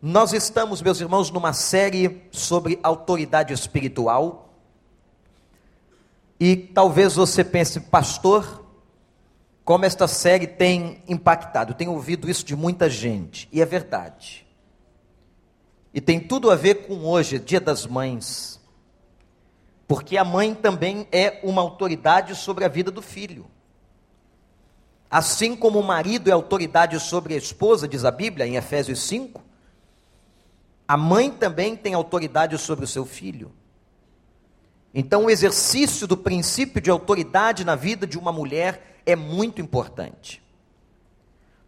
Nós estamos, meus irmãos, numa série sobre autoridade espiritual. E talvez você pense, pastor, como esta série tem impactado. Eu tenho ouvido isso de muita gente, e é verdade. E tem tudo a ver com hoje, Dia das Mães. Porque a mãe também é uma autoridade sobre a vida do filho. Assim como o marido é autoridade sobre a esposa, diz a Bíblia em Efésios 5, a mãe também tem autoridade sobre o seu filho. Então, o exercício do princípio de autoridade na vida de uma mulher é muito importante.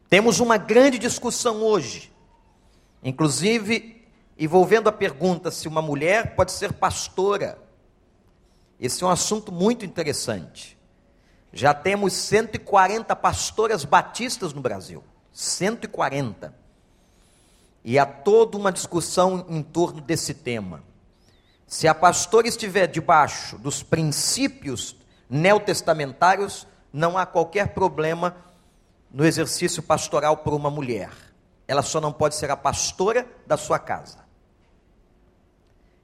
Temos uma grande discussão hoje, inclusive envolvendo a pergunta se uma mulher pode ser pastora. Esse é um assunto muito interessante. Já temos 140 pastoras batistas no Brasil. 140. E há toda uma discussão em torno desse tema. Se a pastora estiver debaixo dos princípios neotestamentários, não há qualquer problema no exercício pastoral por uma mulher. Ela só não pode ser a pastora da sua casa.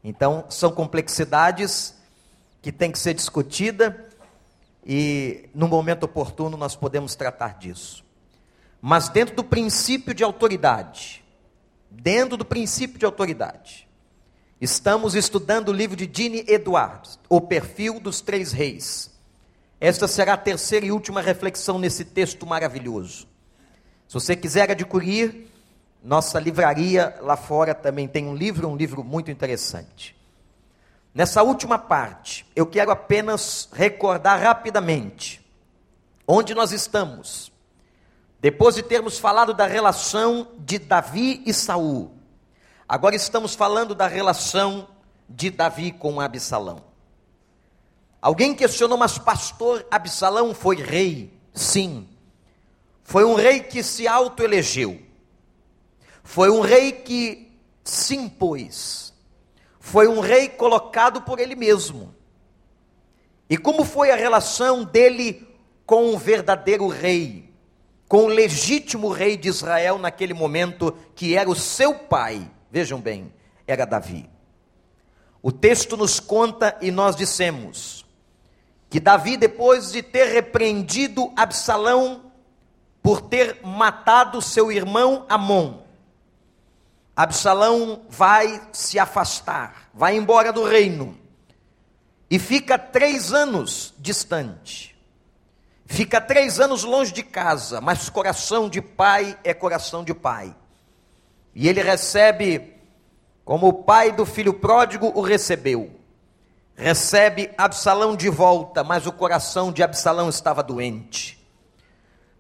Então, são complexidades que têm que ser discutidas e no momento oportuno nós podemos tratar disso. Mas dentro do princípio de autoridade, dentro do princípio de autoridade, estamos estudando o livro de Dini Edwards, O Perfil dos Três Reis. Esta será a terceira e última reflexão nesse texto maravilhoso. Se você quiser adquirir, nossa livraria lá fora também tem um livro, um livro muito interessante. Nessa última parte, eu quero apenas recordar rapidamente onde nós estamos. Depois de termos falado da relação de Davi e Saul, agora estamos falando da relação de Davi com Absalão. Alguém questionou, mas pastor, Absalão foi rei? Sim. Foi um rei que se autoelegeu. Foi um rei que se impôs foi um rei colocado por ele mesmo. E como foi a relação dele com o verdadeiro rei, com o legítimo rei de Israel naquele momento, que era o seu pai? Vejam bem, era Davi. O texto nos conta e nós dissemos que Davi, depois de ter repreendido Absalão por ter matado seu irmão Amon, Absalão vai se afastar, vai embora do reino e fica três anos distante. Fica três anos longe de casa, mas coração de pai é coração de pai. E ele recebe, como o pai do filho pródigo o recebeu. Recebe Absalão de volta, mas o coração de Absalão estava doente.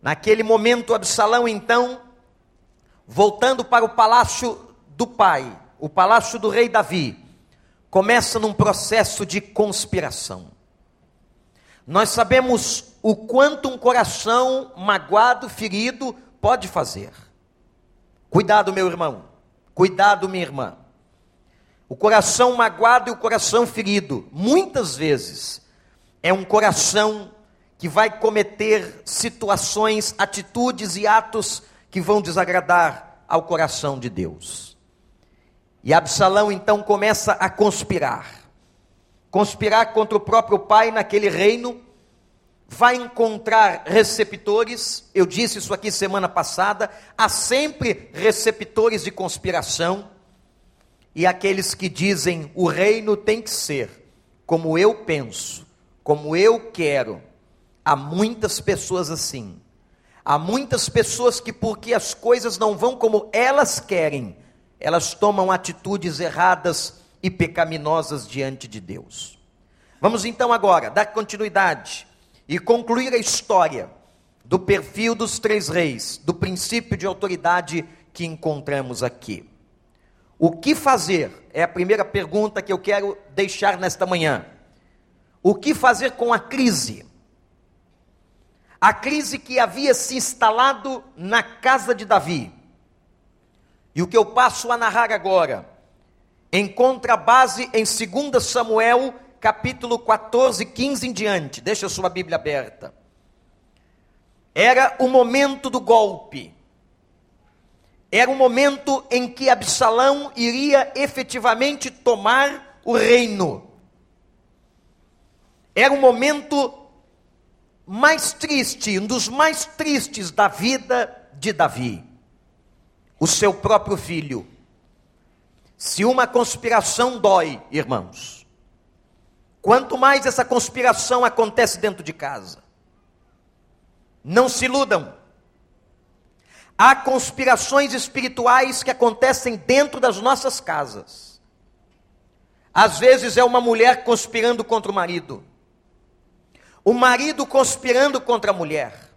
Naquele momento, Absalão, então, voltando para o palácio do pai, o palácio do rei Davi, começa num processo de conspiração. Nós sabemos o quanto um coração magoado, ferido, pode fazer. Cuidado, meu irmão. Cuidado, minha irmã. O coração magoado e o coração ferido, muitas vezes, é um coração que vai cometer situações, atitudes e atos que vão desagradar ao coração de Deus. E Absalão então começa a conspirar. Conspirar contra o próprio pai naquele reino, vai encontrar receptores, eu disse isso aqui semana passada, há sempre receptores de conspiração, e aqueles que dizem o reino tem que ser como eu penso, como eu quero. Há muitas pessoas assim. Há muitas pessoas que, porque as coisas não vão como elas querem, elas tomam atitudes erradas e pecaminosas diante de Deus. Vamos então agora dar continuidade e concluir a história do perfil dos três reis, do princípio de autoridade que encontramos aqui. O que fazer? É a primeira pergunta que eu quero deixar nesta manhã. O que fazer com a crise? A crise que havia se instalado na casa de Davi e o que eu passo a narrar agora encontra base em 2 Samuel, capítulo 14, 15 em diante. Deixa a sua Bíblia aberta. Era o momento do golpe. Era o momento em que Absalão iria efetivamente tomar o reino. Era o momento mais triste, um dos mais tristes da vida de Davi. O seu próprio filho. Se uma conspiração dói, irmãos, quanto mais essa conspiração acontece dentro de casa. Não se iludam. Há conspirações espirituais que acontecem dentro das nossas casas. Às vezes é uma mulher conspirando contra o marido, o marido conspirando contra a mulher,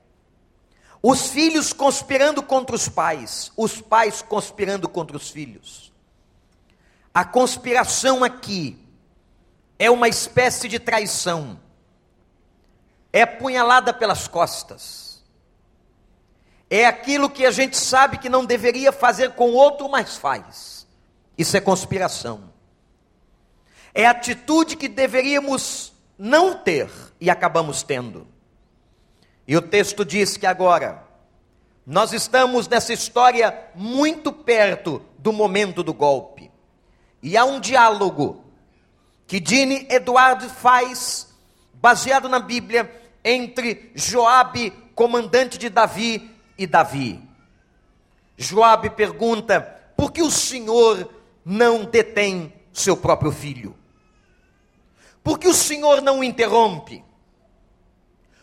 os filhos conspirando contra os pais, os pais conspirando contra os filhos. A conspiração aqui é uma espécie de traição, é punhalada pelas costas é aquilo que a gente sabe que não deveria fazer com outro, mas faz. Isso é conspiração. É atitude que deveríamos não ter e acabamos tendo. E o texto diz que agora nós estamos nessa história muito perto do momento do golpe. E há um diálogo que Dini Eduardo faz baseado na Bíblia entre Joabe, comandante de Davi, e Davi. Joabe pergunta: por que o Senhor não detém seu próprio filho? Por que o Senhor não o interrompe?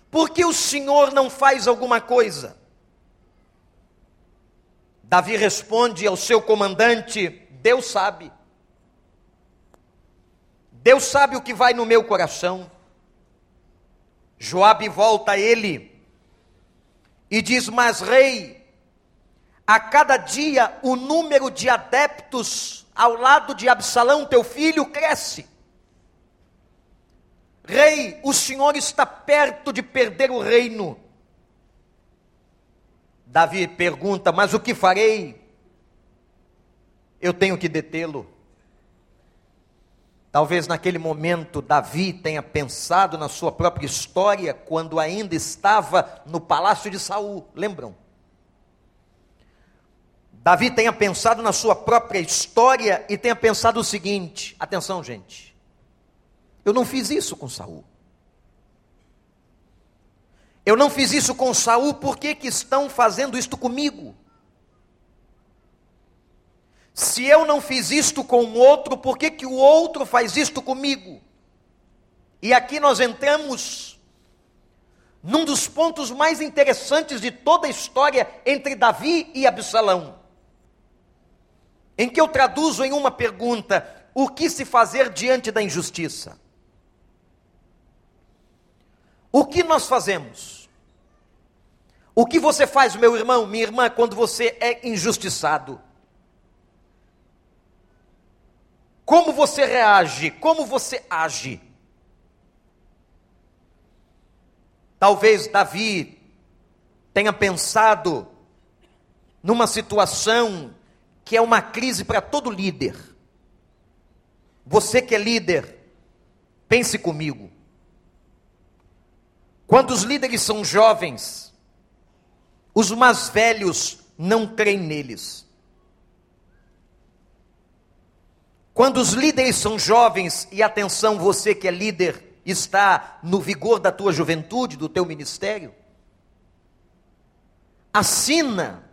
Por que o Senhor não faz alguma coisa? Davi responde ao seu comandante: Deus sabe. Deus sabe o que vai no meu coração. Joabe volta a ele e diz: Mas, rei, a cada dia o número de adeptos ao lado de Absalão, teu filho, cresce. Rei, o senhor está perto de perder o reino. Davi pergunta: Mas o que farei? Eu tenho que detê-lo. Talvez naquele momento Davi tenha pensado na sua própria história quando ainda estava no palácio de Saul, lembram? Davi tenha pensado na sua própria história e tenha pensado o seguinte: atenção, gente. Eu não fiz isso com Saul. Eu não fiz isso com Saul, por que, que estão fazendo isto comigo? Se eu não fiz isto com o outro, por que, que o outro faz isto comigo? E aqui nós entramos num dos pontos mais interessantes de toda a história entre Davi e Absalão, em que eu traduzo em uma pergunta: o que se fazer diante da injustiça? O que nós fazemos? O que você faz, meu irmão, minha irmã, quando você é injustiçado? Como você reage? Como você age? Talvez Davi tenha pensado numa situação que é uma crise para todo líder. Você que é líder, pense comigo. Quando os líderes são jovens, os mais velhos não creem neles. Quando os líderes são jovens, e atenção, você que é líder, está no vigor da tua juventude, do teu ministério, a sina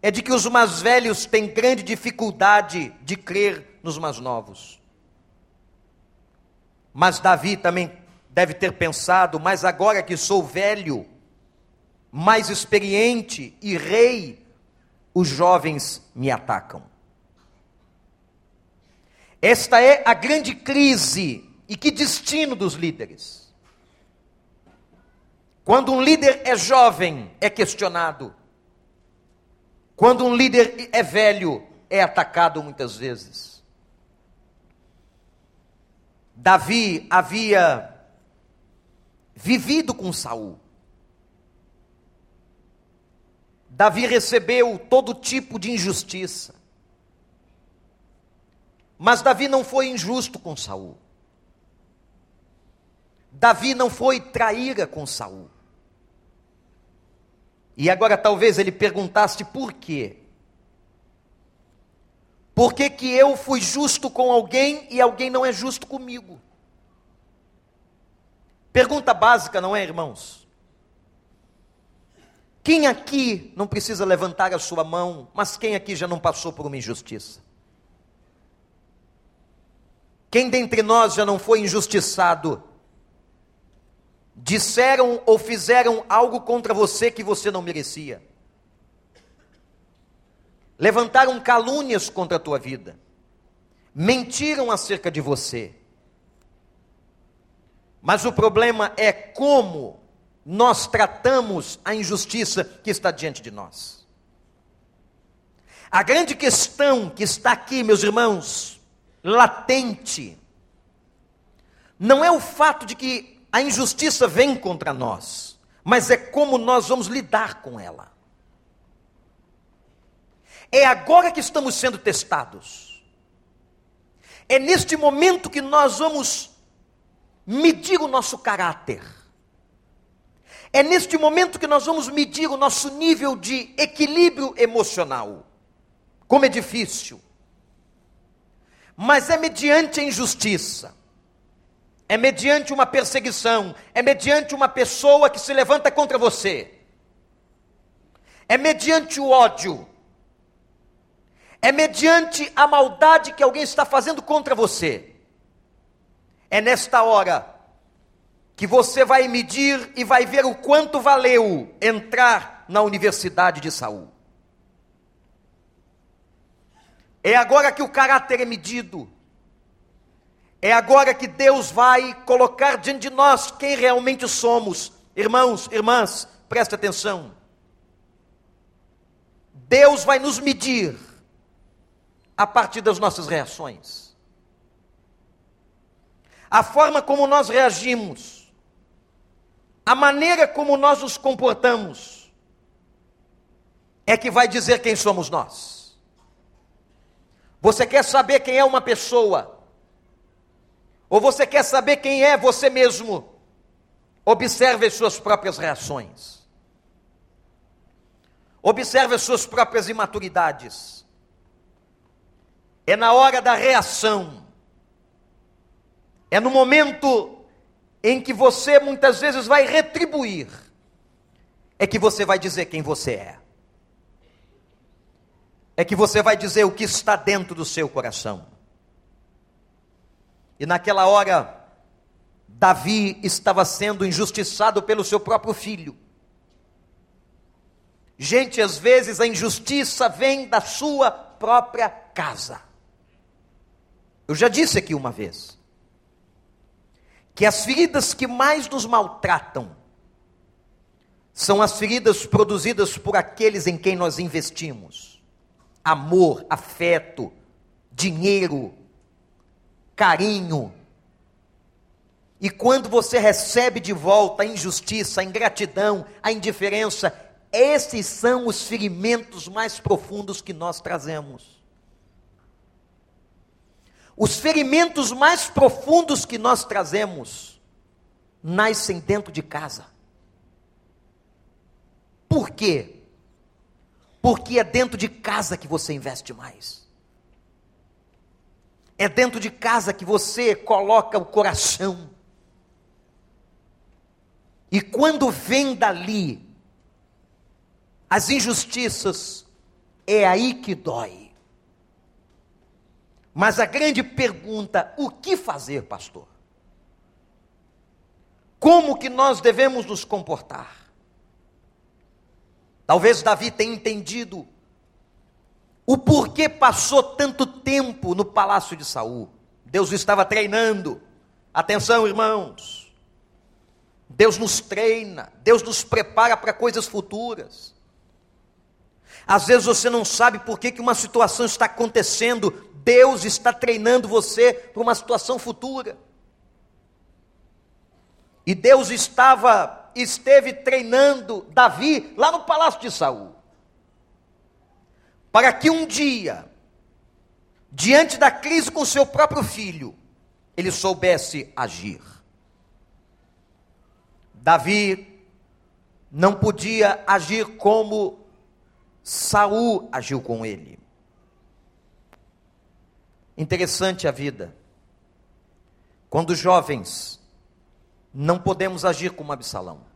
é de que os mais velhos têm grande dificuldade de crer nos mais novos. Mas Davi também deve ter pensado, mas agora que sou velho, mais experiente e rei, os jovens me atacam. Esta é a grande crise e que destino dos líderes. Quando um líder é jovem, é questionado. Quando um líder é velho, é atacado muitas vezes. Davi havia vivido com Saul. Davi recebeu todo tipo de injustiça. Mas Davi não foi injusto com Saul. Davi não foi traíra com Saul. E agora talvez ele perguntasse por quê? Por que, que eu fui justo com alguém e alguém não é justo comigo? Pergunta básica, não é, irmãos? Quem aqui não precisa levantar a sua mão, mas quem aqui já não passou por uma injustiça? Quem dentre nós já não foi injustiçado? Disseram ou fizeram algo contra você que você não merecia. Levantaram calúnias contra a tua vida. Mentiram acerca de você. Mas o problema é como nós tratamos a injustiça que está diante de nós. A grande questão que está aqui, meus irmãos, latente, não é o fato de que a injustiça vem contra nós, mas é como nós vamos lidar com ela. É agora que estamos sendo testados. É neste momento que nós vamos medir o nosso caráter. É neste momento que nós vamos medir o nosso nível de equilíbrio emocional. Como é difícil. Mas é mediante a injustiça. É mediante uma perseguição, é mediante uma pessoa que se levanta contra você. É mediante o ódio. É mediante a maldade que alguém está fazendo contra você. É nesta hora que você vai medir e vai ver o quanto valeu entrar na Universidade de Saul. É agora que o caráter é medido. É agora que Deus vai colocar diante de nós quem realmente somos. Irmãos, irmãs, preste atenção. Deus vai nos medir a partir das nossas reações. A forma como nós reagimos a maneira como nós nos comportamos é que vai dizer quem somos nós. Você quer saber quem é uma pessoa? Ou você quer saber quem é você mesmo? Observe as suas próprias reações. Observe as suas próprias imaturidades. É na hora da reação. É no momento em que você muitas vezes vai retribuir, é que você vai dizer quem você é. É que você vai dizer o que está dentro do seu coração. E naquela hora, Davi estava sendo injustiçado pelo seu próprio filho. Gente, às vezes a injustiça vem da sua própria casa. Eu já disse aqui uma vez que as feridas que mais nos maltratam são as feridas produzidas por aqueles em quem nós investimos. Amor, afeto, dinheiro, carinho. E quando você recebe de volta a injustiça, a ingratidão, a indiferença, esses são os ferimentos mais profundos que nós trazemos. Os ferimentos mais profundos que nós trazemos nascem dentro de casa. Por quê? Porque é dentro de casa que você investe mais. É dentro de casa que você coloca o coração. E quando vem dali as injustiças, é aí que dói. Mas a grande pergunta, o que fazer, pastor? Como que nós devemos nos comportar? Talvez Davi tenha entendido o porquê passou tanto tempo no palácio de Saul. Deus o estava treinando. Atenção, irmãos. Deus nos treina, Deus nos prepara para coisas futuras. Às vezes você não sabe por que, que uma situação está acontecendo, Deus está treinando você para uma situação futura. E Deus estava, esteve treinando Davi lá no palácio de Saul. Para que um dia, diante da crise com seu próprio filho, ele soubesse agir. Davi não podia agir como Saul agiu com ele. Interessante a vida. Quando jovens, não podemos agir como Absalão.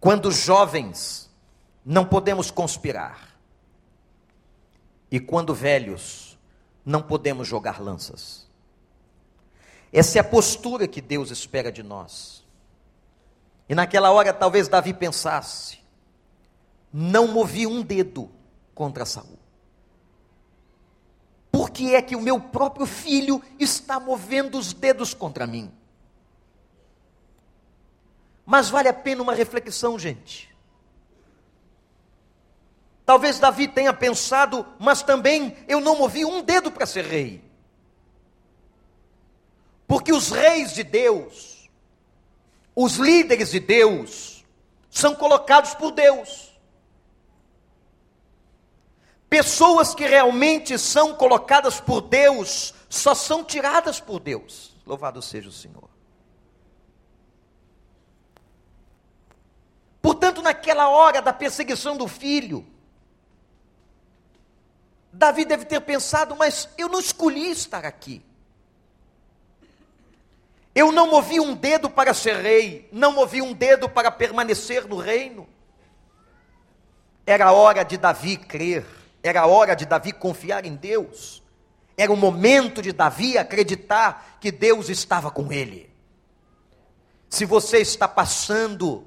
Quando jovens, não podemos conspirar. E quando velhos, não podemos jogar lanças. Essa é a postura que Deus espera de nós. E naquela hora, talvez Davi pensasse: não movi um dedo contra Saul. Por que é que o meu próprio filho está movendo os dedos contra mim? Mas vale a pena uma reflexão, gente. Talvez Davi tenha pensado, mas também eu não movi um dedo para ser rei. Porque os reis de Deus, os líderes de Deus, são colocados por Deus. Pessoas que realmente são colocadas por Deus, só são tiradas por Deus. Louvado seja o Senhor. Portanto, naquela hora da perseguição do filho, Davi deve ter pensado, mas eu não escolhi estar aqui. Eu não movi um dedo para ser rei, não movi um dedo para permanecer no reino. Era hora de Davi crer, era hora de Davi confiar em Deus, era o momento de Davi acreditar que Deus estava com ele. Se você está passando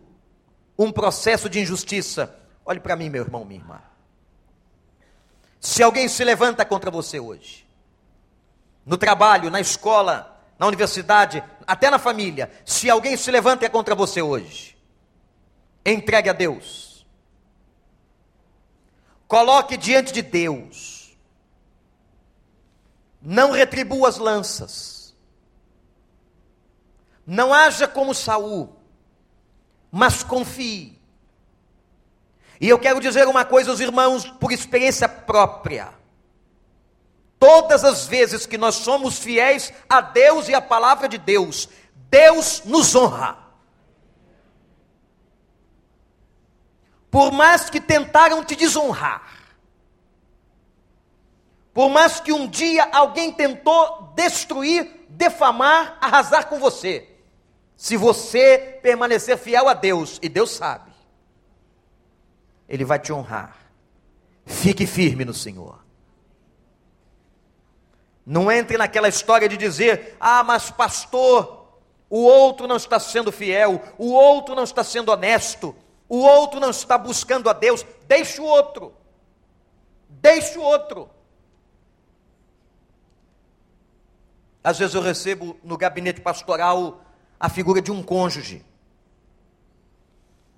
um processo de injustiça, olhe para mim, meu irmão, minha irmã. Se alguém se levanta contra você hoje, no trabalho, na escola, na universidade, até na família, se alguém se levanta contra você hoje, entregue a Deus. Coloque diante de Deus. Não retribua as lanças. Não haja como Saul, mas confie. E eu quero dizer uma coisa aos irmãos por experiência própria. Todas as vezes que nós somos fiéis a Deus e à palavra de Deus, Deus nos honra. Por mais que tentaram te desonrar, por mais que um dia alguém tentou destruir, defamar, arrasar com você, se você permanecer fiel a Deus, e Deus sabe, Ele vai te honrar. Fique firme no Senhor. Não entre naquela história de dizer: ah, mas pastor, o outro não está sendo fiel, o outro não está sendo honesto, o outro não está buscando a Deus. Deixe o outro. Deixe o outro. Às vezes eu recebo no gabinete pastoral a figura de um cônjuge.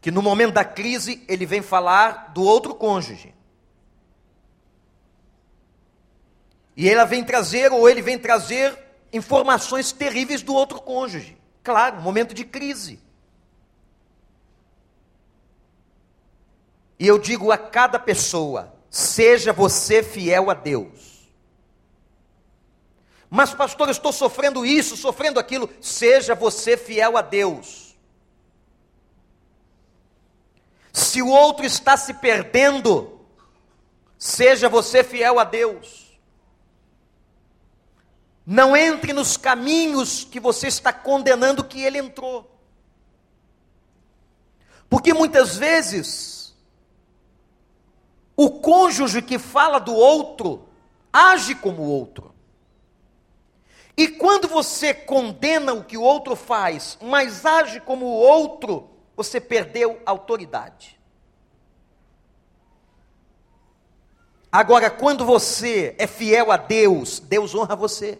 Que no momento da crise ele vem falar do outro cônjuge. E ela vem trazer, ou ele vem trazer, informações terríveis do outro cônjuge. Claro, momento de crise. E eu digo a cada pessoa: seja você fiel a Deus. Mas, pastor, eu estou sofrendo isso, sofrendo aquilo. Seja você fiel a Deus. Se o outro está se perdendo, seja você fiel a Deus. Não entre nos caminhos que você está condenando que ele entrou. Porque muitas vezes, o cônjuge que fala do outro, age como o outro. E quando você condena o que o outro faz, mas age como o outro, você perdeu autoridade. Agora, quando você é fiel a Deus, Deus honra você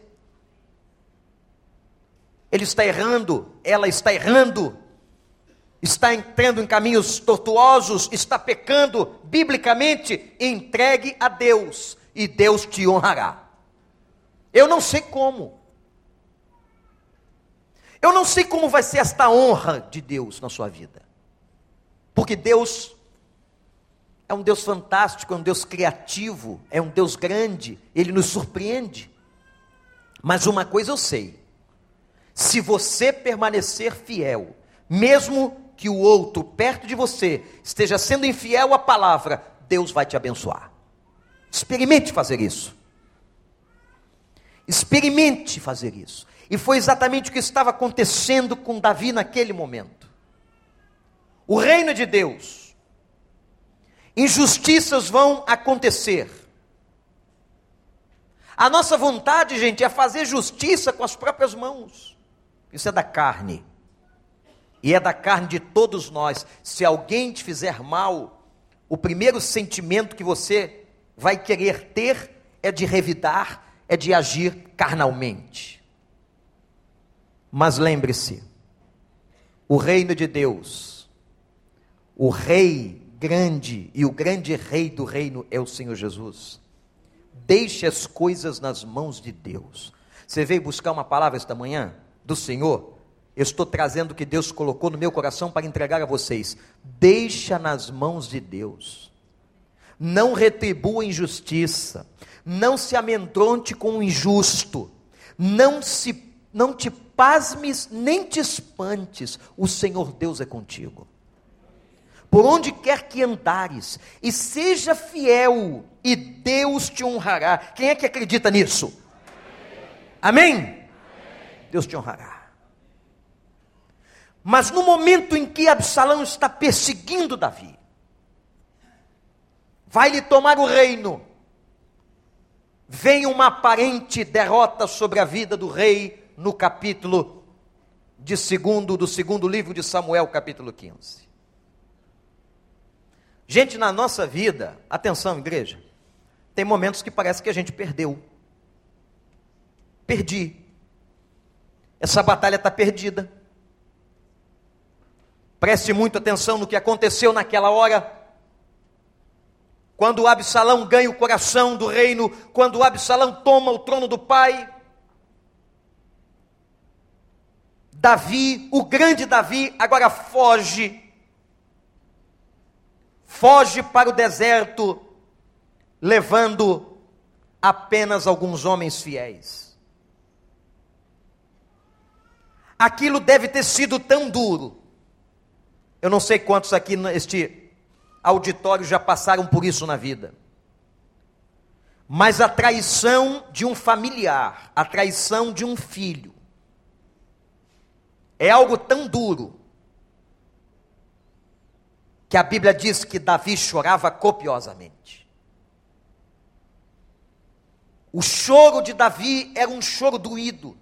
ele está errando, ela está errando, está entrando em caminhos tortuosos, está pecando, biblicamente, entregue a Deus e Deus te honrará. Eu não sei como. Eu não sei como vai ser esta honra de Deus na sua vida. Porque Deus é um Deus fantástico, é um Deus criativo, é um Deus grande, ele nos surpreende. Mas uma coisa eu sei: se você permanecer fiel, mesmo que o outro perto de você esteja sendo infiel à palavra, Deus vai te abençoar. Experimente fazer isso. Experimente fazer isso. E foi exatamente o que estava acontecendo com Davi naquele momento. O reino de Deus, injustiças vão acontecer. A nossa vontade, gente, é fazer justiça com as próprias mãos. Isso é da carne. E é da carne de todos nós. Se alguém te fizer mal, o primeiro sentimento que você vai querer ter é de revidar, é de agir carnalmente. Mas lembre-se, o reino de Deus, o rei grande e o grande rei do reino é o Senhor Jesus. Deixe as coisas nas mãos de Deus. Você veio buscar uma palavra esta manhã do Senhor? Eu estou trazendo o que Deus colocou no meu coração para entregar a vocês. Deixa nas mãos de Deus. Não retribua injustiça. Não se amedronte com o injusto. Não se não te pasmes nem te espantes. O Senhor Deus é contigo. Por onde quer que andares, e seja fiel, e Deus te honrará. Quem é que acredita nisso? Amém? Amém? Deus te honrará. Mas no momento em que Absalão está perseguindo Davi, vai lhe tomar o reino, vem uma aparente derrota sobre a vida do rei no capítulo de segundo do segundo livro de Samuel, capítulo 15. Gente, na nossa vida, atenção, igreja, tem momentos que parece que a gente perdeu. Perdi. Essa batalha está perdida. Preste muita atenção no que aconteceu naquela hora. Quando Absalão ganha o coração do reino, quando Absalão toma o trono do pai, Davi, o grande Davi, agora foge. Foge para o deserto, levando apenas alguns homens fiéis. Aquilo deve ter sido tão duro eu não sei quantos aqui neste auditório já passaram por isso na vida. Mas a traição de um familiar, a traição de um filho, é algo tão duro que a Bíblia diz que Davi chorava copiosamente. O choro de Davi era um choro doído.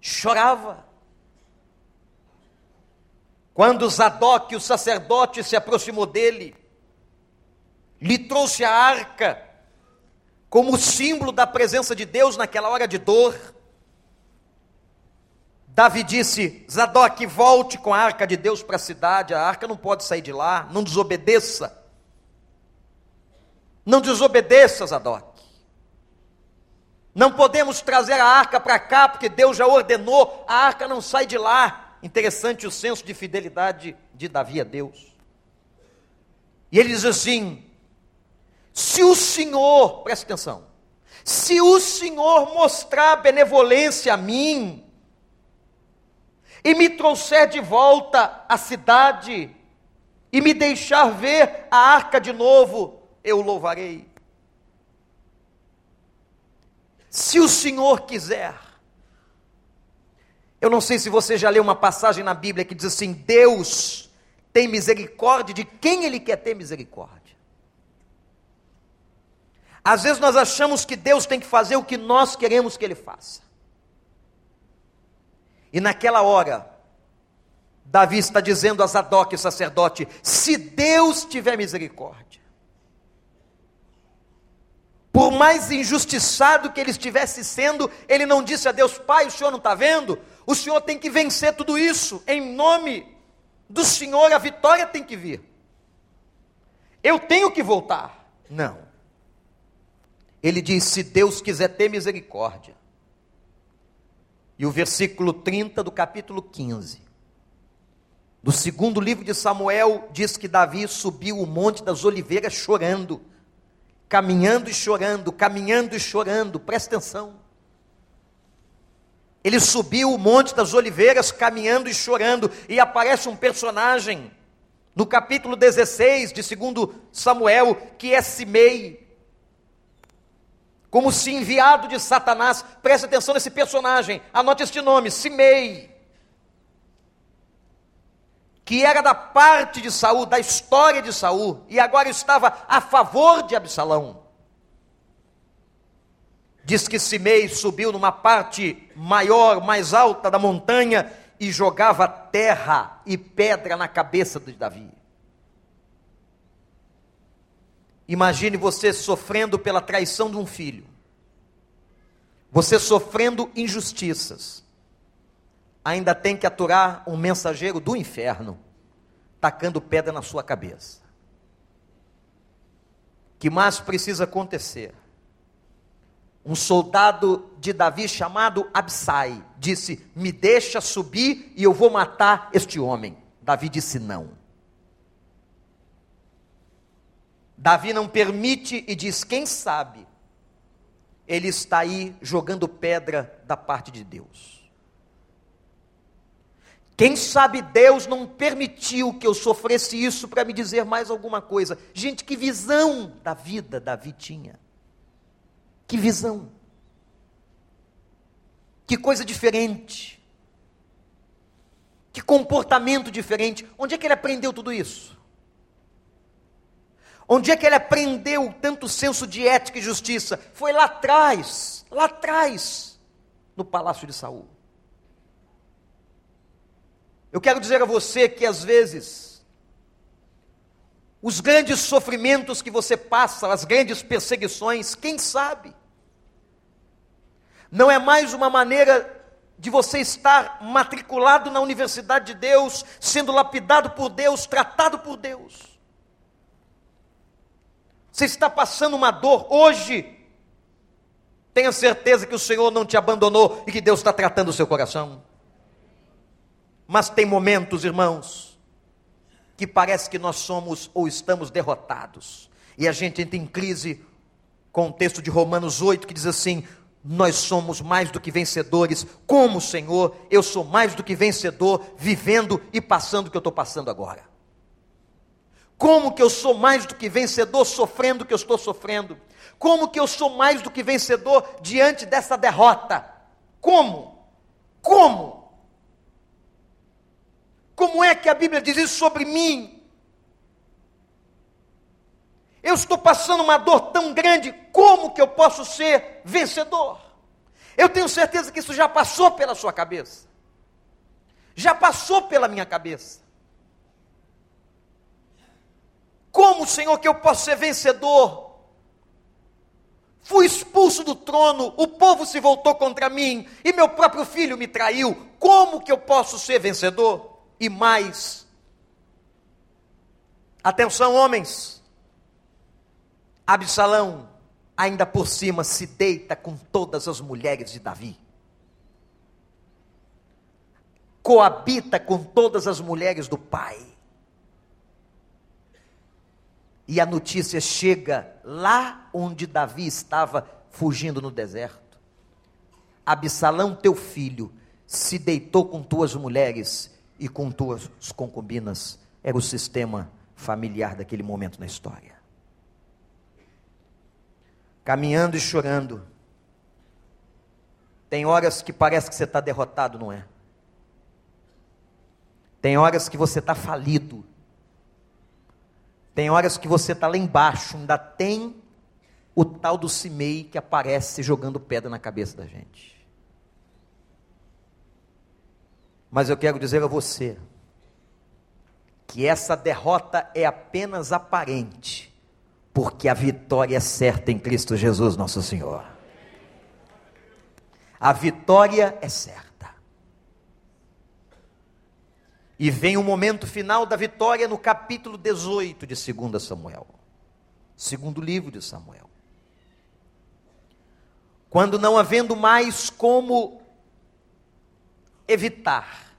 Chorava. Quando Zadok, o sacerdote, se aproximou dele, lhe trouxe a arca como símbolo da presença de Deus naquela hora de dor. Davi disse: Zadok, volte com a arca de Deus para a cidade, a arca não pode sair de lá, não desobedeça. Não desobedeça, Zadok. Não podemos trazer a arca para cá, porque Deus já ordenou, a arca não sai de lá. Interessante o senso de fidelidade de Davi a Deus. E ele diz assim: se o Senhor, preste atenção, se o Senhor mostrar benevolência a mim, e me trouxer de volta à cidade, e me deixar ver a arca de novo, eu louvarei. Se o Senhor quiser, eu não sei se você já leu uma passagem na Bíblia que diz assim: Deus tem misericórdia de quem Ele quer ter misericórdia. Às vezes nós achamos que Deus tem que fazer o que nós queremos que Ele faça. E naquela hora, Davi está dizendo a Zadok, sacerdote: se Deus tiver misericórdia, por mais injustiçado que ele estivesse sendo, ele não disse a Deus: Pai, o senhor não está vendo? O Senhor tem que vencer tudo isso, em nome do Senhor, a vitória tem que vir. Eu tenho que voltar. Não. Ele diz: se Deus quiser ter misericórdia. E o versículo 30 do capítulo 15, do segundo livro de Samuel, diz que Davi subiu o monte das oliveiras chorando, caminhando e chorando, caminhando e chorando, presta atenção. Ele subiu o Monte das Oliveiras caminhando e chorando, e aparece um personagem no capítulo 16 de 2 Samuel, que é Simei. Como se enviado de Satanás. Preste atenção nesse personagem, anote este nome: Simei. Que era da parte de Saul, da história de Saul, e agora estava a favor de Absalão. Diz que Simei subiu numa parte maior, mais alta da montanha e jogava terra e pedra na cabeça de Davi. Imagine você sofrendo pela traição de um filho, você sofrendo injustiças, ainda tem que aturar um mensageiro do inferno, tacando pedra na sua cabeça. Que mais precisa acontecer? Um soldado de Davi chamado Absai disse: Me deixa subir e eu vou matar este homem. Davi disse: Não. Davi não permite e diz: quem sabe, ele está aí jogando pedra da parte de Deus. Quem sabe Deus não permitiu que eu sofresse isso para me dizer mais alguma coisa. Gente, que visão da vida Davi tinha. Que visão. Que coisa diferente. Que comportamento diferente. Onde é que ele aprendeu tudo isso? Onde é que ele aprendeu tanto senso de ética e justiça? Foi lá atrás, lá atrás, no palácio de Saul. Eu quero dizer a você que às vezes os grandes sofrimentos que você passa, as grandes perseguições, quem sabe? Não é mais uma maneira de você estar matriculado na universidade de Deus, sendo lapidado por Deus, tratado por Deus. Você está passando uma dor hoje. Tenha certeza que o Senhor não te abandonou e que Deus está tratando o seu coração. Mas tem momentos, irmãos, que parece que nós somos ou estamos derrotados. E a gente entra em crise com o texto de Romanos 8 que diz assim: Nós somos mais do que vencedores, como o Senhor, eu sou mais do que vencedor, vivendo e passando o que eu estou passando agora. Como que eu sou mais do que vencedor sofrendo o que eu estou sofrendo? Como que eu sou mais do que vencedor diante dessa derrota? Como? Como? Como é que a Bíblia diz isso sobre mim? Eu estou passando uma dor tão grande, como que eu posso ser vencedor? Eu tenho certeza que isso já passou pela sua cabeça. Já passou pela minha cabeça. Como, Senhor, que eu posso ser vencedor? Fui expulso do trono, o povo se voltou contra mim e meu próprio filho me traiu. Como que eu posso ser vencedor? E mais, atenção, homens, Absalão ainda por cima se deita com todas as mulheres de Davi. Coabita com todas as mulheres do pai e a notícia chega lá onde Davi estava fugindo no deserto. Absalão, teu filho, se deitou com tuas mulheres e com tuas concubinas. Era o sistema familiar daquele momento na história. Caminhando e chorando. Tem horas que parece que você está derrotado, não é? Tem horas que você está falido. Tem horas que você está lá embaixo, ainda tem o tal do Cimei que aparece jogando pedra na cabeça da gente. Mas eu quero dizer a você que essa derrota é apenas aparente, porque a vitória é certa em Cristo Jesus, nosso Senhor. A vitória é certa. E vem o momento final da vitória no capítulo 18 de 2 Samuel. Segundo livro de Samuel. Quando não havendo mais como evitar,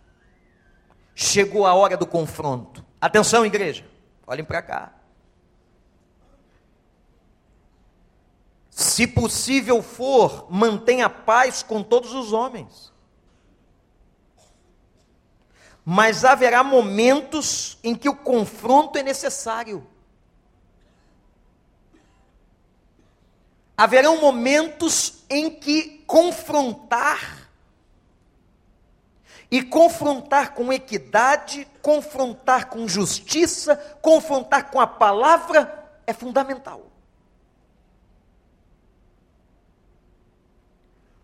chegou a hora do confronto. Atenção, igreja, olhem para cá. Se possível for, mantenha paz com todos os homens mas haverá momentos em que o confronto é necessário. haverão momentos em que confrontar e confrontar com equidade, confrontar com justiça, confrontar com a palavra é fundamental.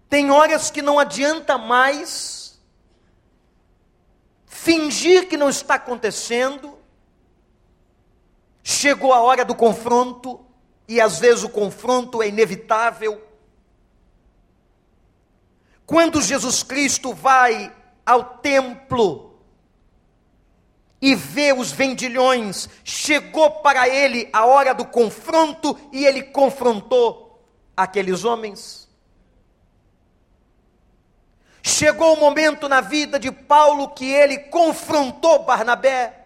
Tem horas que não adianta mais fingir que não está acontecendo. Chegou a hora do confronto, e às vezes o confronto é inevitável. Quando Jesus Cristo vai ao templo e vê os vendilhões, chegou para ele a hora do confronto e ele confrontou aqueles homens. Chegou o momento na vida de Paulo que ele confrontou Barnabé.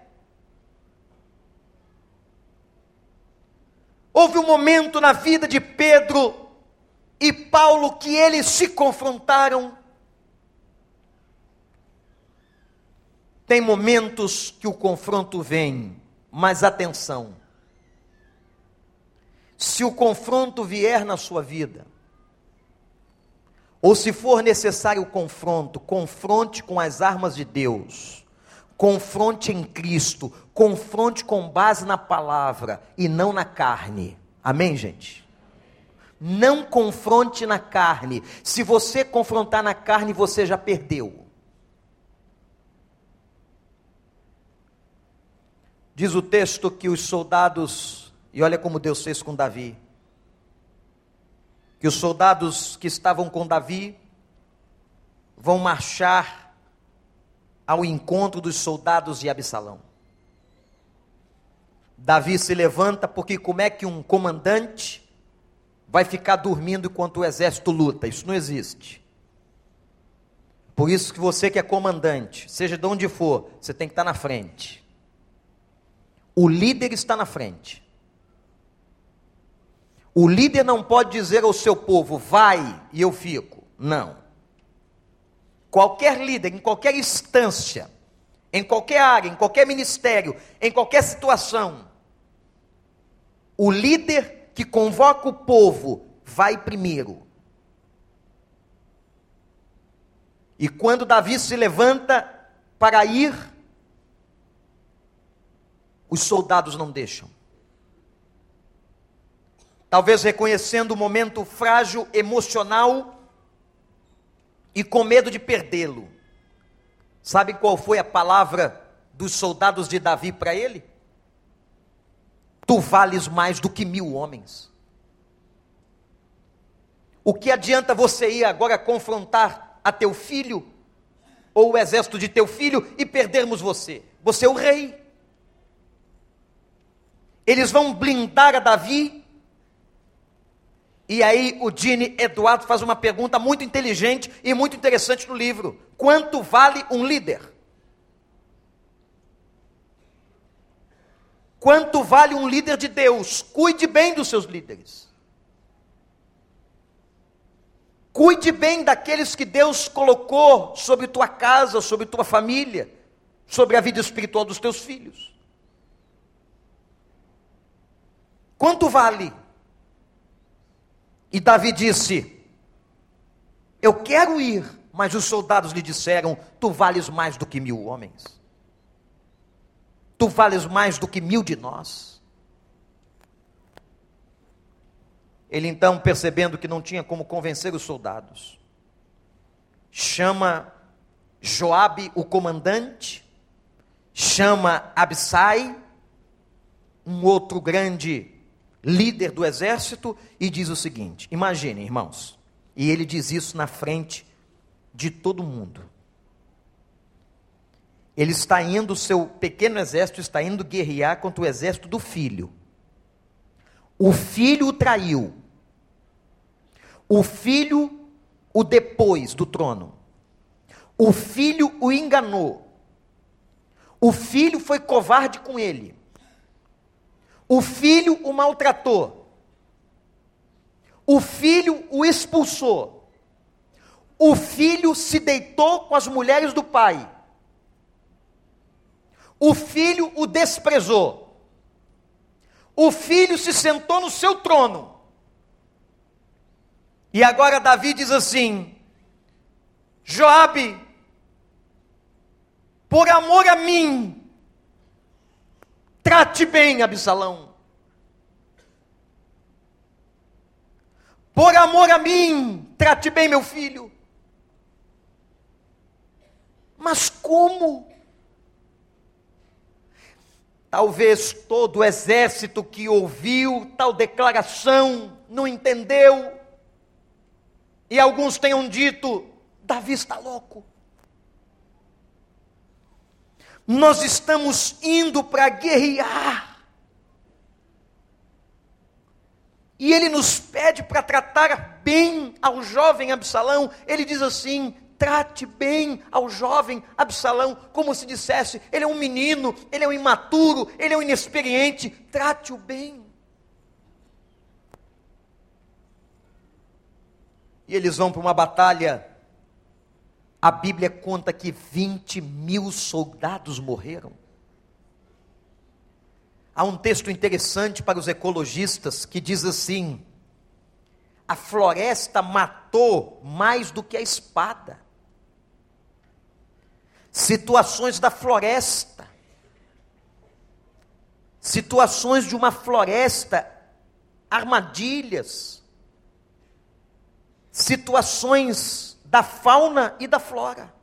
Houve um momento na vida de Pedro e Paulo que eles se confrontaram. Tem momentos que o confronto vem, mas atenção. Se o confronto vier na sua vida, ou se for necessário o confronto, confronte com as armas de Deus. Confronte em Cristo, confronte com base na palavra e não na carne. Amém, gente? Não confronte na carne. Se você confrontar na carne, você já perdeu. Diz o texto que os soldados, e olha como Deus fez com Davi que os soldados que estavam com Davi vão marchar ao encontro dos soldados de Absalão. Davi se levanta porque como é que um comandante vai ficar dormindo enquanto o exército luta? Isso não existe. Por isso que você que é comandante, seja de onde for, você tem que estar na frente. O líder está na frente. O líder não pode dizer ao seu povo, vai e eu fico. Não. Qualquer líder, em qualquer instância, em qualquer área, em qualquer ministério, em qualquer situação, o líder que convoca o povo vai primeiro. E quando Davi se levanta para ir, os soldados não deixam talvez reconhecendo o momento frágil emocional e com medo de perdê-lo. Sabe qual foi a palavra dos soldados de Davi para ele? Tu vales mais do que mil homens. O que adianta você ir agora confrontar a teu filho ou o exército de teu filho e perdermos você? Você é o rei. Eles vão blindar a Davi e aí o Dini Eduardo faz uma pergunta muito inteligente e muito interessante no livro: quanto vale um líder? Quanto vale um líder de Deus? Cuide bem dos seus líderes. Cuide bem daqueles que Deus colocou sobre tua casa, sobre tua família, sobre a vida espiritual dos teus filhos. Quanto vale? E Davi disse: Eu quero ir, mas os soldados lhe disseram: Tu vales mais do que mil homens. Tu vales mais do que mil de nós. Ele então, percebendo que não tinha como convencer os soldados, chama Joabe, o comandante, chama Absai, um outro grande líder do exército, e diz o seguinte: imagine, irmãos, e ele diz isso na frente de todo mundo. Ele está indo, o seu pequeno exército está indo guerrear contra o exército do filho. O filho o traiu. O filho o depôs do trono. O filho o enganou. O filho foi covarde com ele. O filho o maltratou. O filho o expulsou. O filho se deitou com as mulheres do pai. O filho o desprezou. O filho se sentou no seu trono. E agora Davi diz assim: Joabe, por amor a mim, trate bem Absalão. Por amor a mim, trate bem meu filho. Mas como? Talvez todo o exército que ouviu tal declaração não entendeu. E alguns tenham dito: Davi está louco. Nós estamos indo para guerrear. E ele nos pede para tratar bem ao jovem Absalão. Ele diz assim: trate bem ao jovem Absalão, como se dissesse: ele é um menino, ele é um imaturo, ele é um inexperiente, trate-o bem. E eles vão para uma batalha. A Bíblia conta que 20 mil soldados morreram. Há um texto interessante para os ecologistas que diz assim: a floresta matou mais do que a espada. Situações da floresta, situações de uma floresta, armadilhas, situações da fauna e da flora.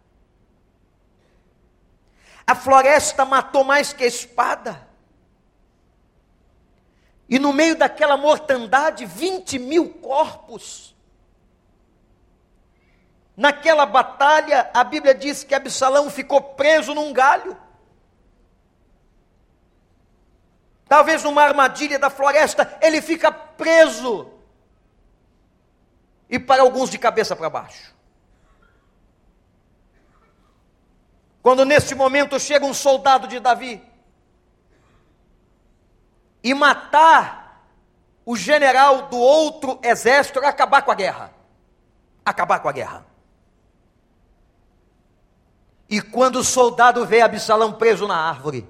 A floresta matou mais que a espada. E no meio daquela mortandade, 20 mil corpos. Naquela batalha, a Bíblia diz que Absalão ficou preso num galho. Talvez numa armadilha da floresta, ele fica preso e para alguns de cabeça para baixo. Quando neste momento chega um soldado de Davi e matar o general do outro exército acabar com a guerra. Acabar com a guerra. E quando o soldado vê Absalão preso na árvore,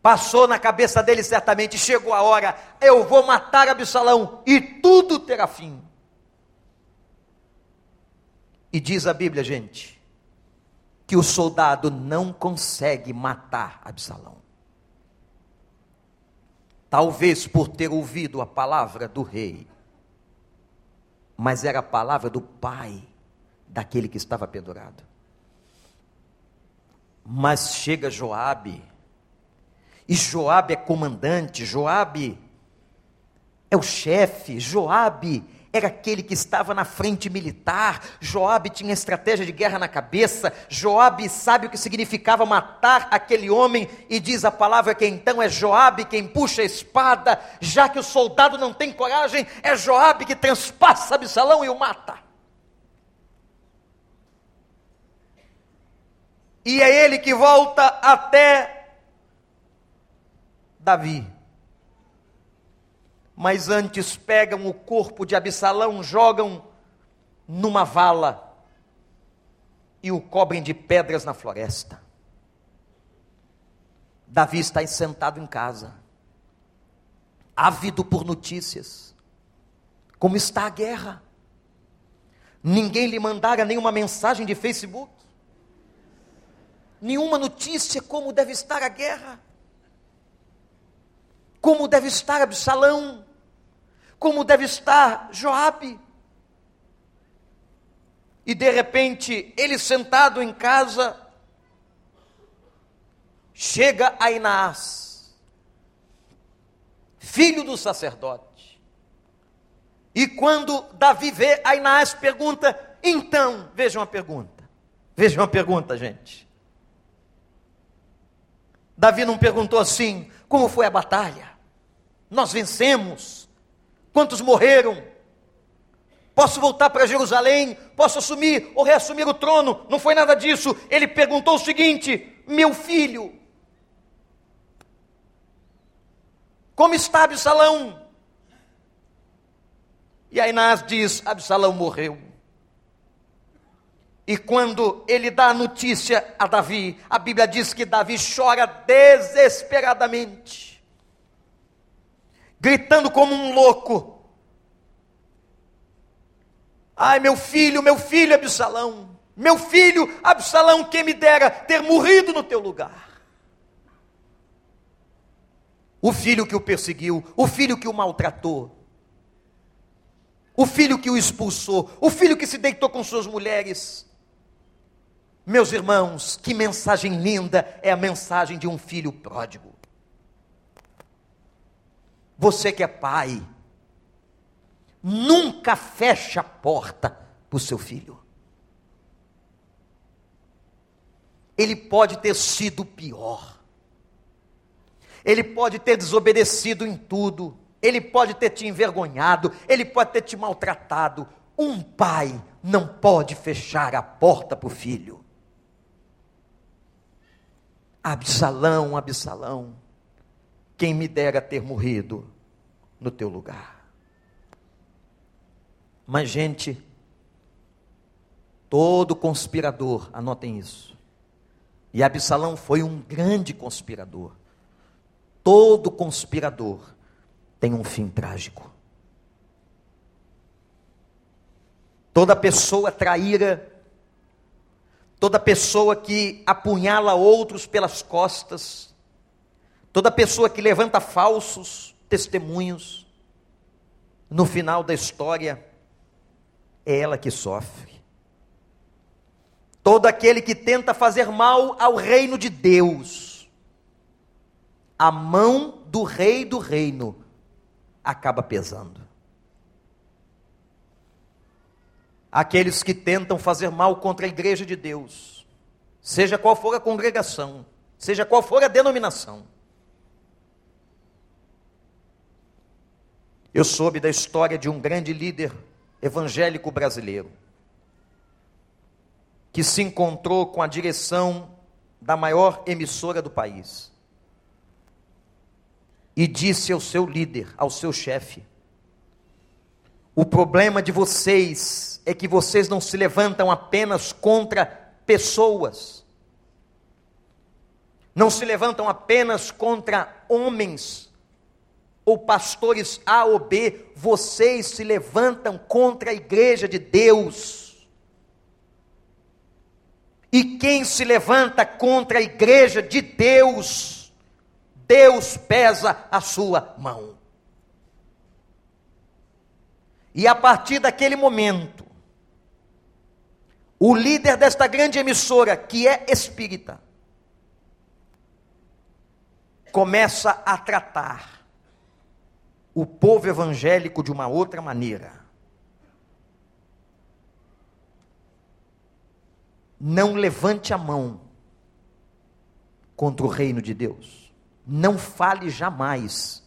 Passou na cabeça dele certamente, chegou a hora, eu vou matar Absalão e tudo terá fim. E diz a Bíblia, gente, que o soldado não consegue matar Absalão. Talvez por ter ouvido a palavra do rei, mas era a palavra do pai daquele que estava pendurado. Mas chega Joabe, e Joabe é comandante, Joabe é o chefe, Joabe era aquele que estava na frente militar, Joabe tinha estratégia de guerra na cabeça, Joabe sabe o que significava matar aquele homem, e diz a palavra que então é Joabe quem puxa a espada, já que o soldado não tem coragem, é Joabe que transpassa Absalão e o mata. E é ele que volta até Davi. Mas antes pegam o corpo de Absalão, jogam numa vala e o cobrem de pedras na floresta. Davi está sentado em casa, ávido por notícias. Como está a guerra? Ninguém lhe mandara nenhuma mensagem de Facebook, nenhuma notícia como deve estar a guerra como deve estar Absalão, como deve estar Joabe. E de repente, ele sentado em casa, chega Ainás, filho do sacerdote. E quando Davi vê Ainás, pergunta: então, veja uma pergunta, veja uma pergunta, gente. Davi não perguntou assim: como foi a batalha? Nós vencemos. Quantos morreram? Posso voltar para Jerusalém? Posso assumir ou reassumir o trono? Não foi nada disso. Ele perguntou o seguinte: Meu filho, como está Absalão? E Ainás diz: Absalão morreu. E quando ele dá a notícia a Davi, a Bíblia diz que Davi chora desesperadamente, gritando como um louco. Ai, meu filho, meu filho Absalão, meu filho Absalão, quem me dera ter morrido no teu lugar. O filho que o perseguiu, o filho que o maltratou, o filho que o expulsou, o filho que se deitou com suas mulheres. Meus irmãos, que mensagem linda é a mensagem de um filho pródigo. Você que é pai, nunca feche a porta para o seu filho. Ele pode ter sido pior. Ele pode ter desobedecido em tudo. Ele pode ter te envergonhado. Ele pode ter te maltratado. Um pai não pode fechar a porta para o filho. Absalão, Absalão, quem me dera ter morrido no teu lugar. Mas, gente, todo conspirador, anotem isso. E Absalão foi um grande conspirador. Todo conspirador tem um fim trágico. Toda pessoa traíra, toda pessoa que apunhala outros pelas costas, toda pessoa que levanta falsos testemunhos, no final da história, é ela que sofre. Todo aquele que tenta fazer mal ao reino de Deus, a mão do rei do reino acaba pesando. Aqueles que tentam fazer mal contra a igreja de Deus, seja qual for a congregação, seja qual for a denominação, Eu soube da história de um grande líder evangélico brasileiro que se encontrou com a direção da maior emissora do país e disse ao seu líder, ao seu chefe: O problema de vocês é que vocês não se levantam apenas contra pessoas, não se levantam apenas contra homens ou pastores A ou B, vocês se levantam contra a igreja de Deus. E quem se levanta contra a igreja de Deus, Deus pesa a sua mão. E a partir daquele momento, o líder desta grande emissora, que é espírita, começa a tratar o povo evangélico de uma outra maneira. não levante a mão contra o reino de Deus. Não fale jamais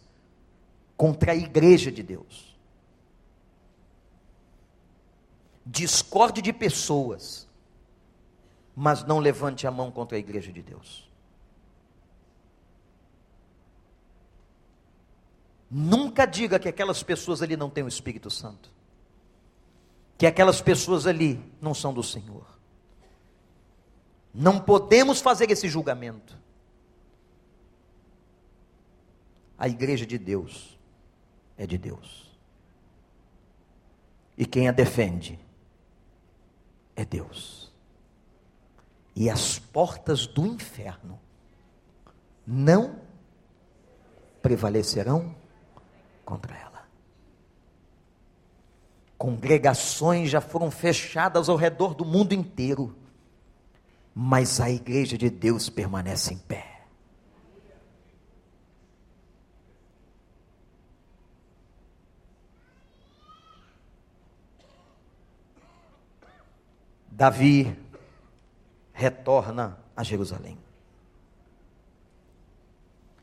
contra a igreja de Deus. Discorde de pessoas, mas não levante a mão contra a igreja de Deus. Nunca diga que aquelas pessoas ali não têm o Espírito Santo. Que aquelas pessoas ali não são do Senhor. Não podemos fazer esse julgamento. A igreja de Deus é de Deus. E quem a defende é Deus. E as portas do inferno não prevalecerão contra ela. Congregações já foram fechadas ao redor do mundo inteiro mas a igreja de Deus permanece em pé. Davi retorna a Jerusalém.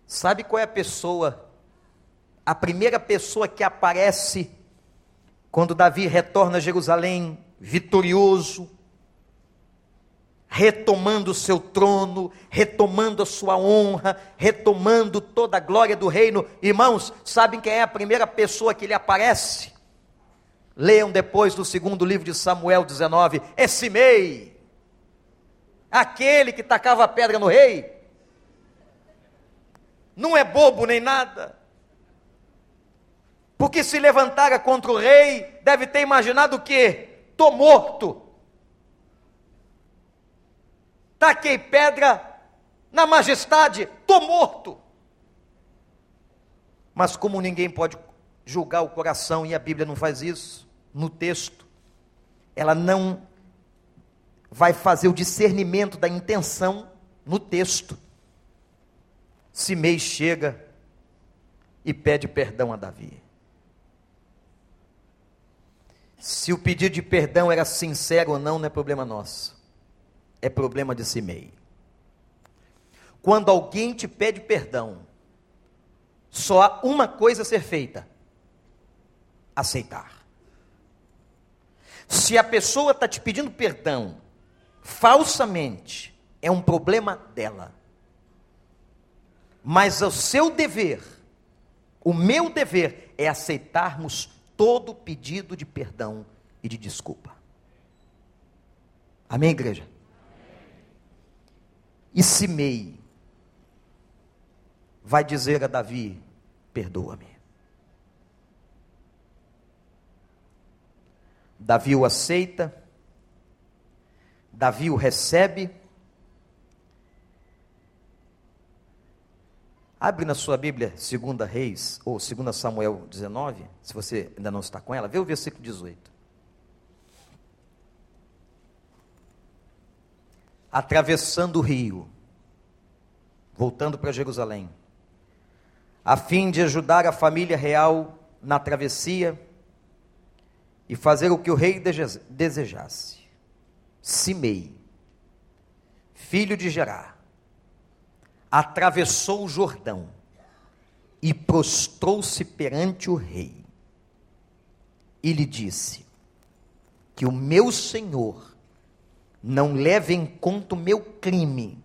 Sabe qual é a pessoa, a primeira pessoa que aparece quando Davi retorna a Jerusalém vitorioso, retomando o seu trono, retomando a sua honra, retomando toda a glória do reino. Irmãos, sabem quem é a primeira pessoa que lhe aparece? Leiam depois do segundo livro de Samuel 19: é Simei, aquele que tacava pedra no rei. Não é bobo nem nada. Porque se levantara contra o rei, deve ter imaginado o quê? tô morto. Taquei pedra na majestade, tô morto. Mas como ninguém pode julgar o coração e a Bíblia não faz isso no texto, ela não vai fazer o discernimento da intenção no texto. Simei chega e pede perdão a Davi. Se o pedido de perdão era sincero ou não, não é problema nosso. É problema de Simei. Quando alguém te pede perdão, só há uma coisa a ser feita: aceitar. Se a pessoa está te pedindo perdão falsamente, é um problema dela. Mas o seu dever, o meu dever, é aceitarmos todo pedido de perdão e de desculpa. Amém, igreja? E Simei vai dizer a Davi: perdoa-me. Davi o aceita, Davi o recebe. Abre na sua Bíblia, 2 Reis, ou 2 Samuel 19, se você ainda não está com ela, vê o versículo 18. Atravessando o rio, voltando para Jerusalém, a fim de ajudar a família real na travessia e fazer o que o rei desejasse. Simei, filho de Gerá, atravessou o Jordão e prostrou-se perante o rei. E lhe disse: Que o meu senhor não leve em conta o meu crime,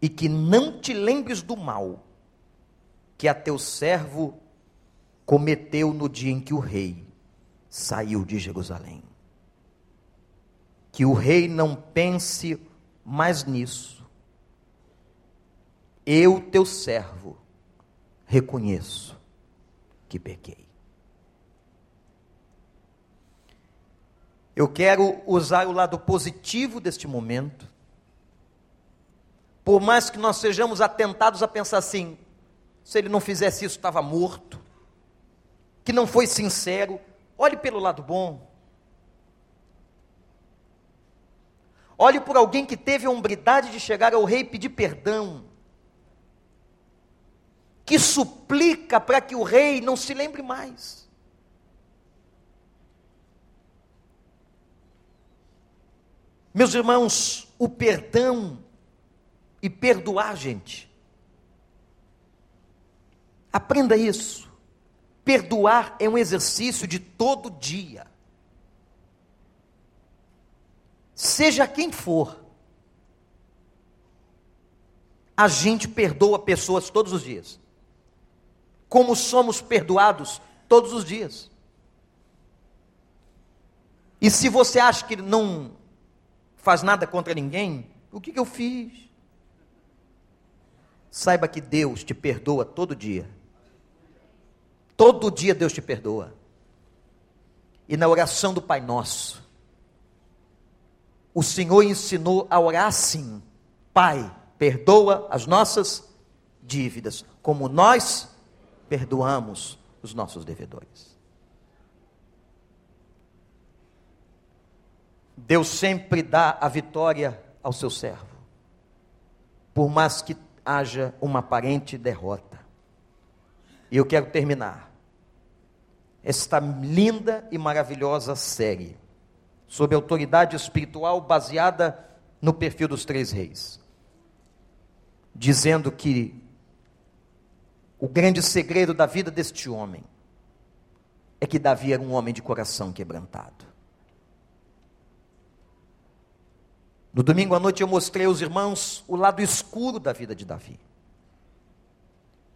e que não te lembres do mal que a teu servo cometeu no dia em que o rei saiu de Jerusalém. Que o rei não pense mais nisso. Eu, teu servo, reconheço que pequei. Eu quero usar o lado positivo deste momento. Por mais que nós sejamos atentados a pensar assim, se ele não fizesse isso, estava morto, que não foi sincero, olhe pelo lado bom. Olhe por alguém que teve a hombridade de chegar ao rei e pedir perdão. Que suplica para que o rei não se lembre mais. Meus irmãos, o perdão e perdoar, gente. Aprenda isso. Perdoar é um exercício de todo dia. Seja quem for, a gente perdoa pessoas todos os dias. Como somos perdoados todos os dias. E se você acha que não faz nada contra ninguém, o que, que eu fiz? Saiba que Deus te perdoa todo dia. Todo dia Deus te perdoa. E na oração do Pai Nosso, o Senhor ensinou a orar assim: Pai, perdoa as nossas dívidas, como nós perdoamos os nossos devedores. Deus sempre dá a vitória ao seu servo, por mais que haja uma aparente derrota. E eu quero terminar esta linda e maravilhosa série sob autoridade espiritual baseada no perfil dos três reis, dizendo que o grande segredo da vida deste homem é que Davi era um homem de coração quebrantado. No domingo à noite eu mostrei aos irmãos o lado escuro da vida de Davi.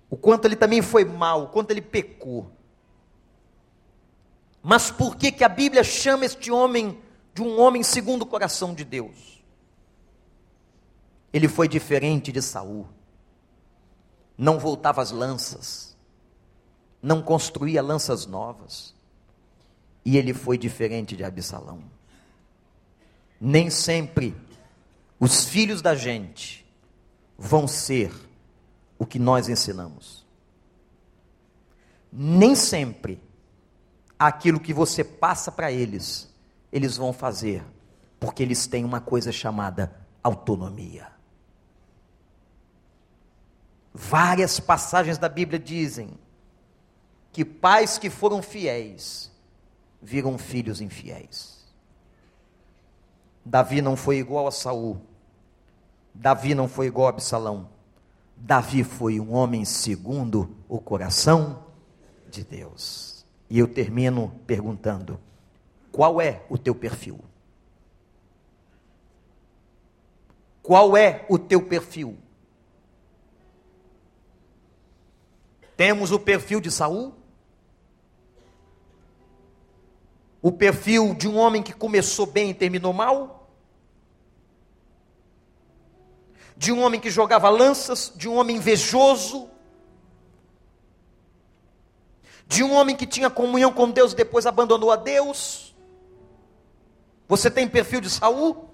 O quanto ele também foi mal, o quanto ele pecou. Mas por que, que a Bíblia chama este homem de um homem segundo o coração de Deus? Ele foi diferente de Saul. Não voltava às lanças, não construía lanças novas. E ele foi diferente de Absalão. Nem sempre os filhos da gente vão ser o que nós ensinamos. Nem sempre aquilo que você passa para eles, eles vão fazer, porque eles têm uma coisa chamada autonomia. Várias passagens da Bíblia dizem que pais que foram fiéis viram filhos infiéis. Davi não foi igual a Saul. Davi não foi igual a Absalão. Davi foi um homem segundo o coração de Deus. E eu termino perguntando: qual é o teu perfil? Qual é o teu perfil? Temos o perfil de Saul? O perfil de um homem que começou bem e terminou mal? De um homem que jogava lanças, de um homem invejoso, de um homem que tinha comunhão com Deus e depois abandonou a Deus? Você tem perfil de Saul?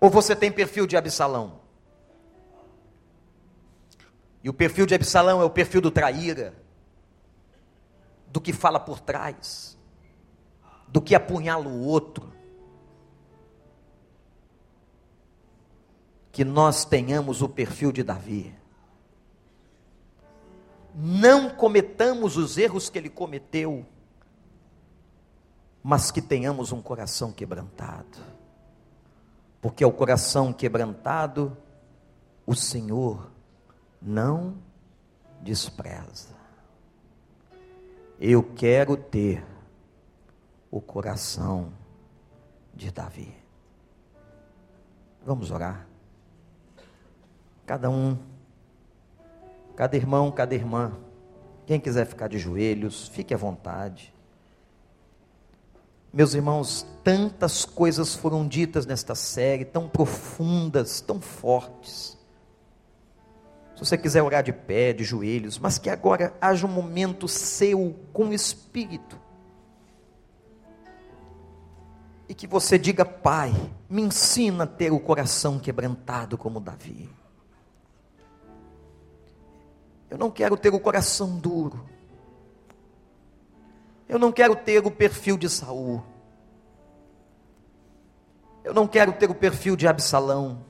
Ou você tem perfil de Absalão? E o perfil de Absalão é o perfil do traíra, do que fala por trás, do que apunhala o outro. Que nós tenhamos o perfil de Davi. Não cometamos os erros que ele cometeu, mas que tenhamos um coração quebrantado. Porque o coração quebrantado, o Senhor não despreza. Eu quero ter o coração de Davi. Vamos orar. Cada um, cada irmão, cada irmã, quem quiser ficar de joelhos, fique à vontade. Meus irmãos, tantas coisas foram ditas nesta série, tão profundas, tão fortes. Se você quiser orar de pé, de joelhos, mas que agora haja um momento seu com o Espírito. E que você diga, Pai, me ensina a ter o coração quebrantado como Davi. Eu não quero ter o coração duro. Eu não quero ter o perfil de Saul. Eu não quero ter o perfil de Absalão.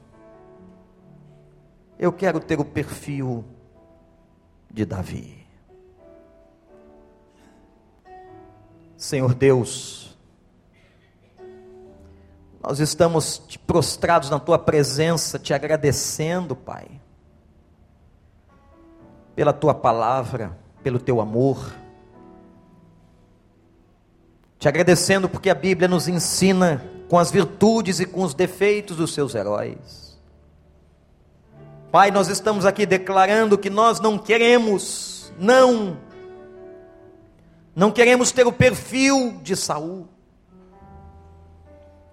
Eu quero ter o perfil de Davi. Senhor Deus, nós estamos prostrados na tua presença, te agradecendo, Pai, pela tua palavra, pelo teu amor. Te agradecendo porque a Bíblia nos ensina com as virtudes e com os defeitos dos seus heróis. Pai, nós estamos aqui declarando que nós não queremos, não, não queremos ter o perfil de Saul,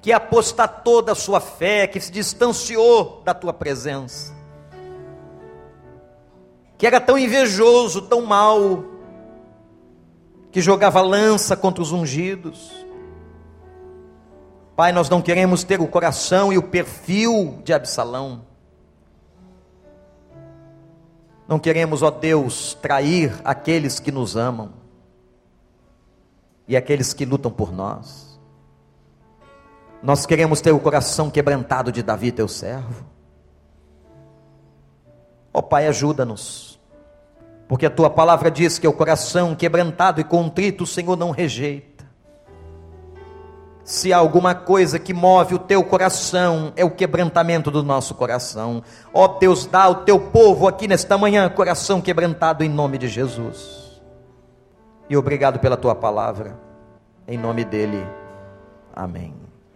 que apostatou da sua fé, que se distanciou da tua presença, que era tão invejoso, tão mau, que jogava lança contra os ungidos. Pai, nós não queremos ter o coração e o perfil de Absalão. Não queremos, ó Deus, trair aqueles que nos amam e aqueles que lutam por nós. Nós queremos ter o coração quebrantado de Davi, teu servo. Ó Pai, ajuda-nos, porque a tua palavra diz que o coração quebrantado e contrito o Senhor não rejeita. Se há alguma coisa que move o teu coração, é o quebrantamento do nosso coração. Ó oh, Deus, dá ao teu povo aqui nesta manhã coração quebrantado em nome de Jesus. E obrigado pela tua palavra. Em nome dele. Amém.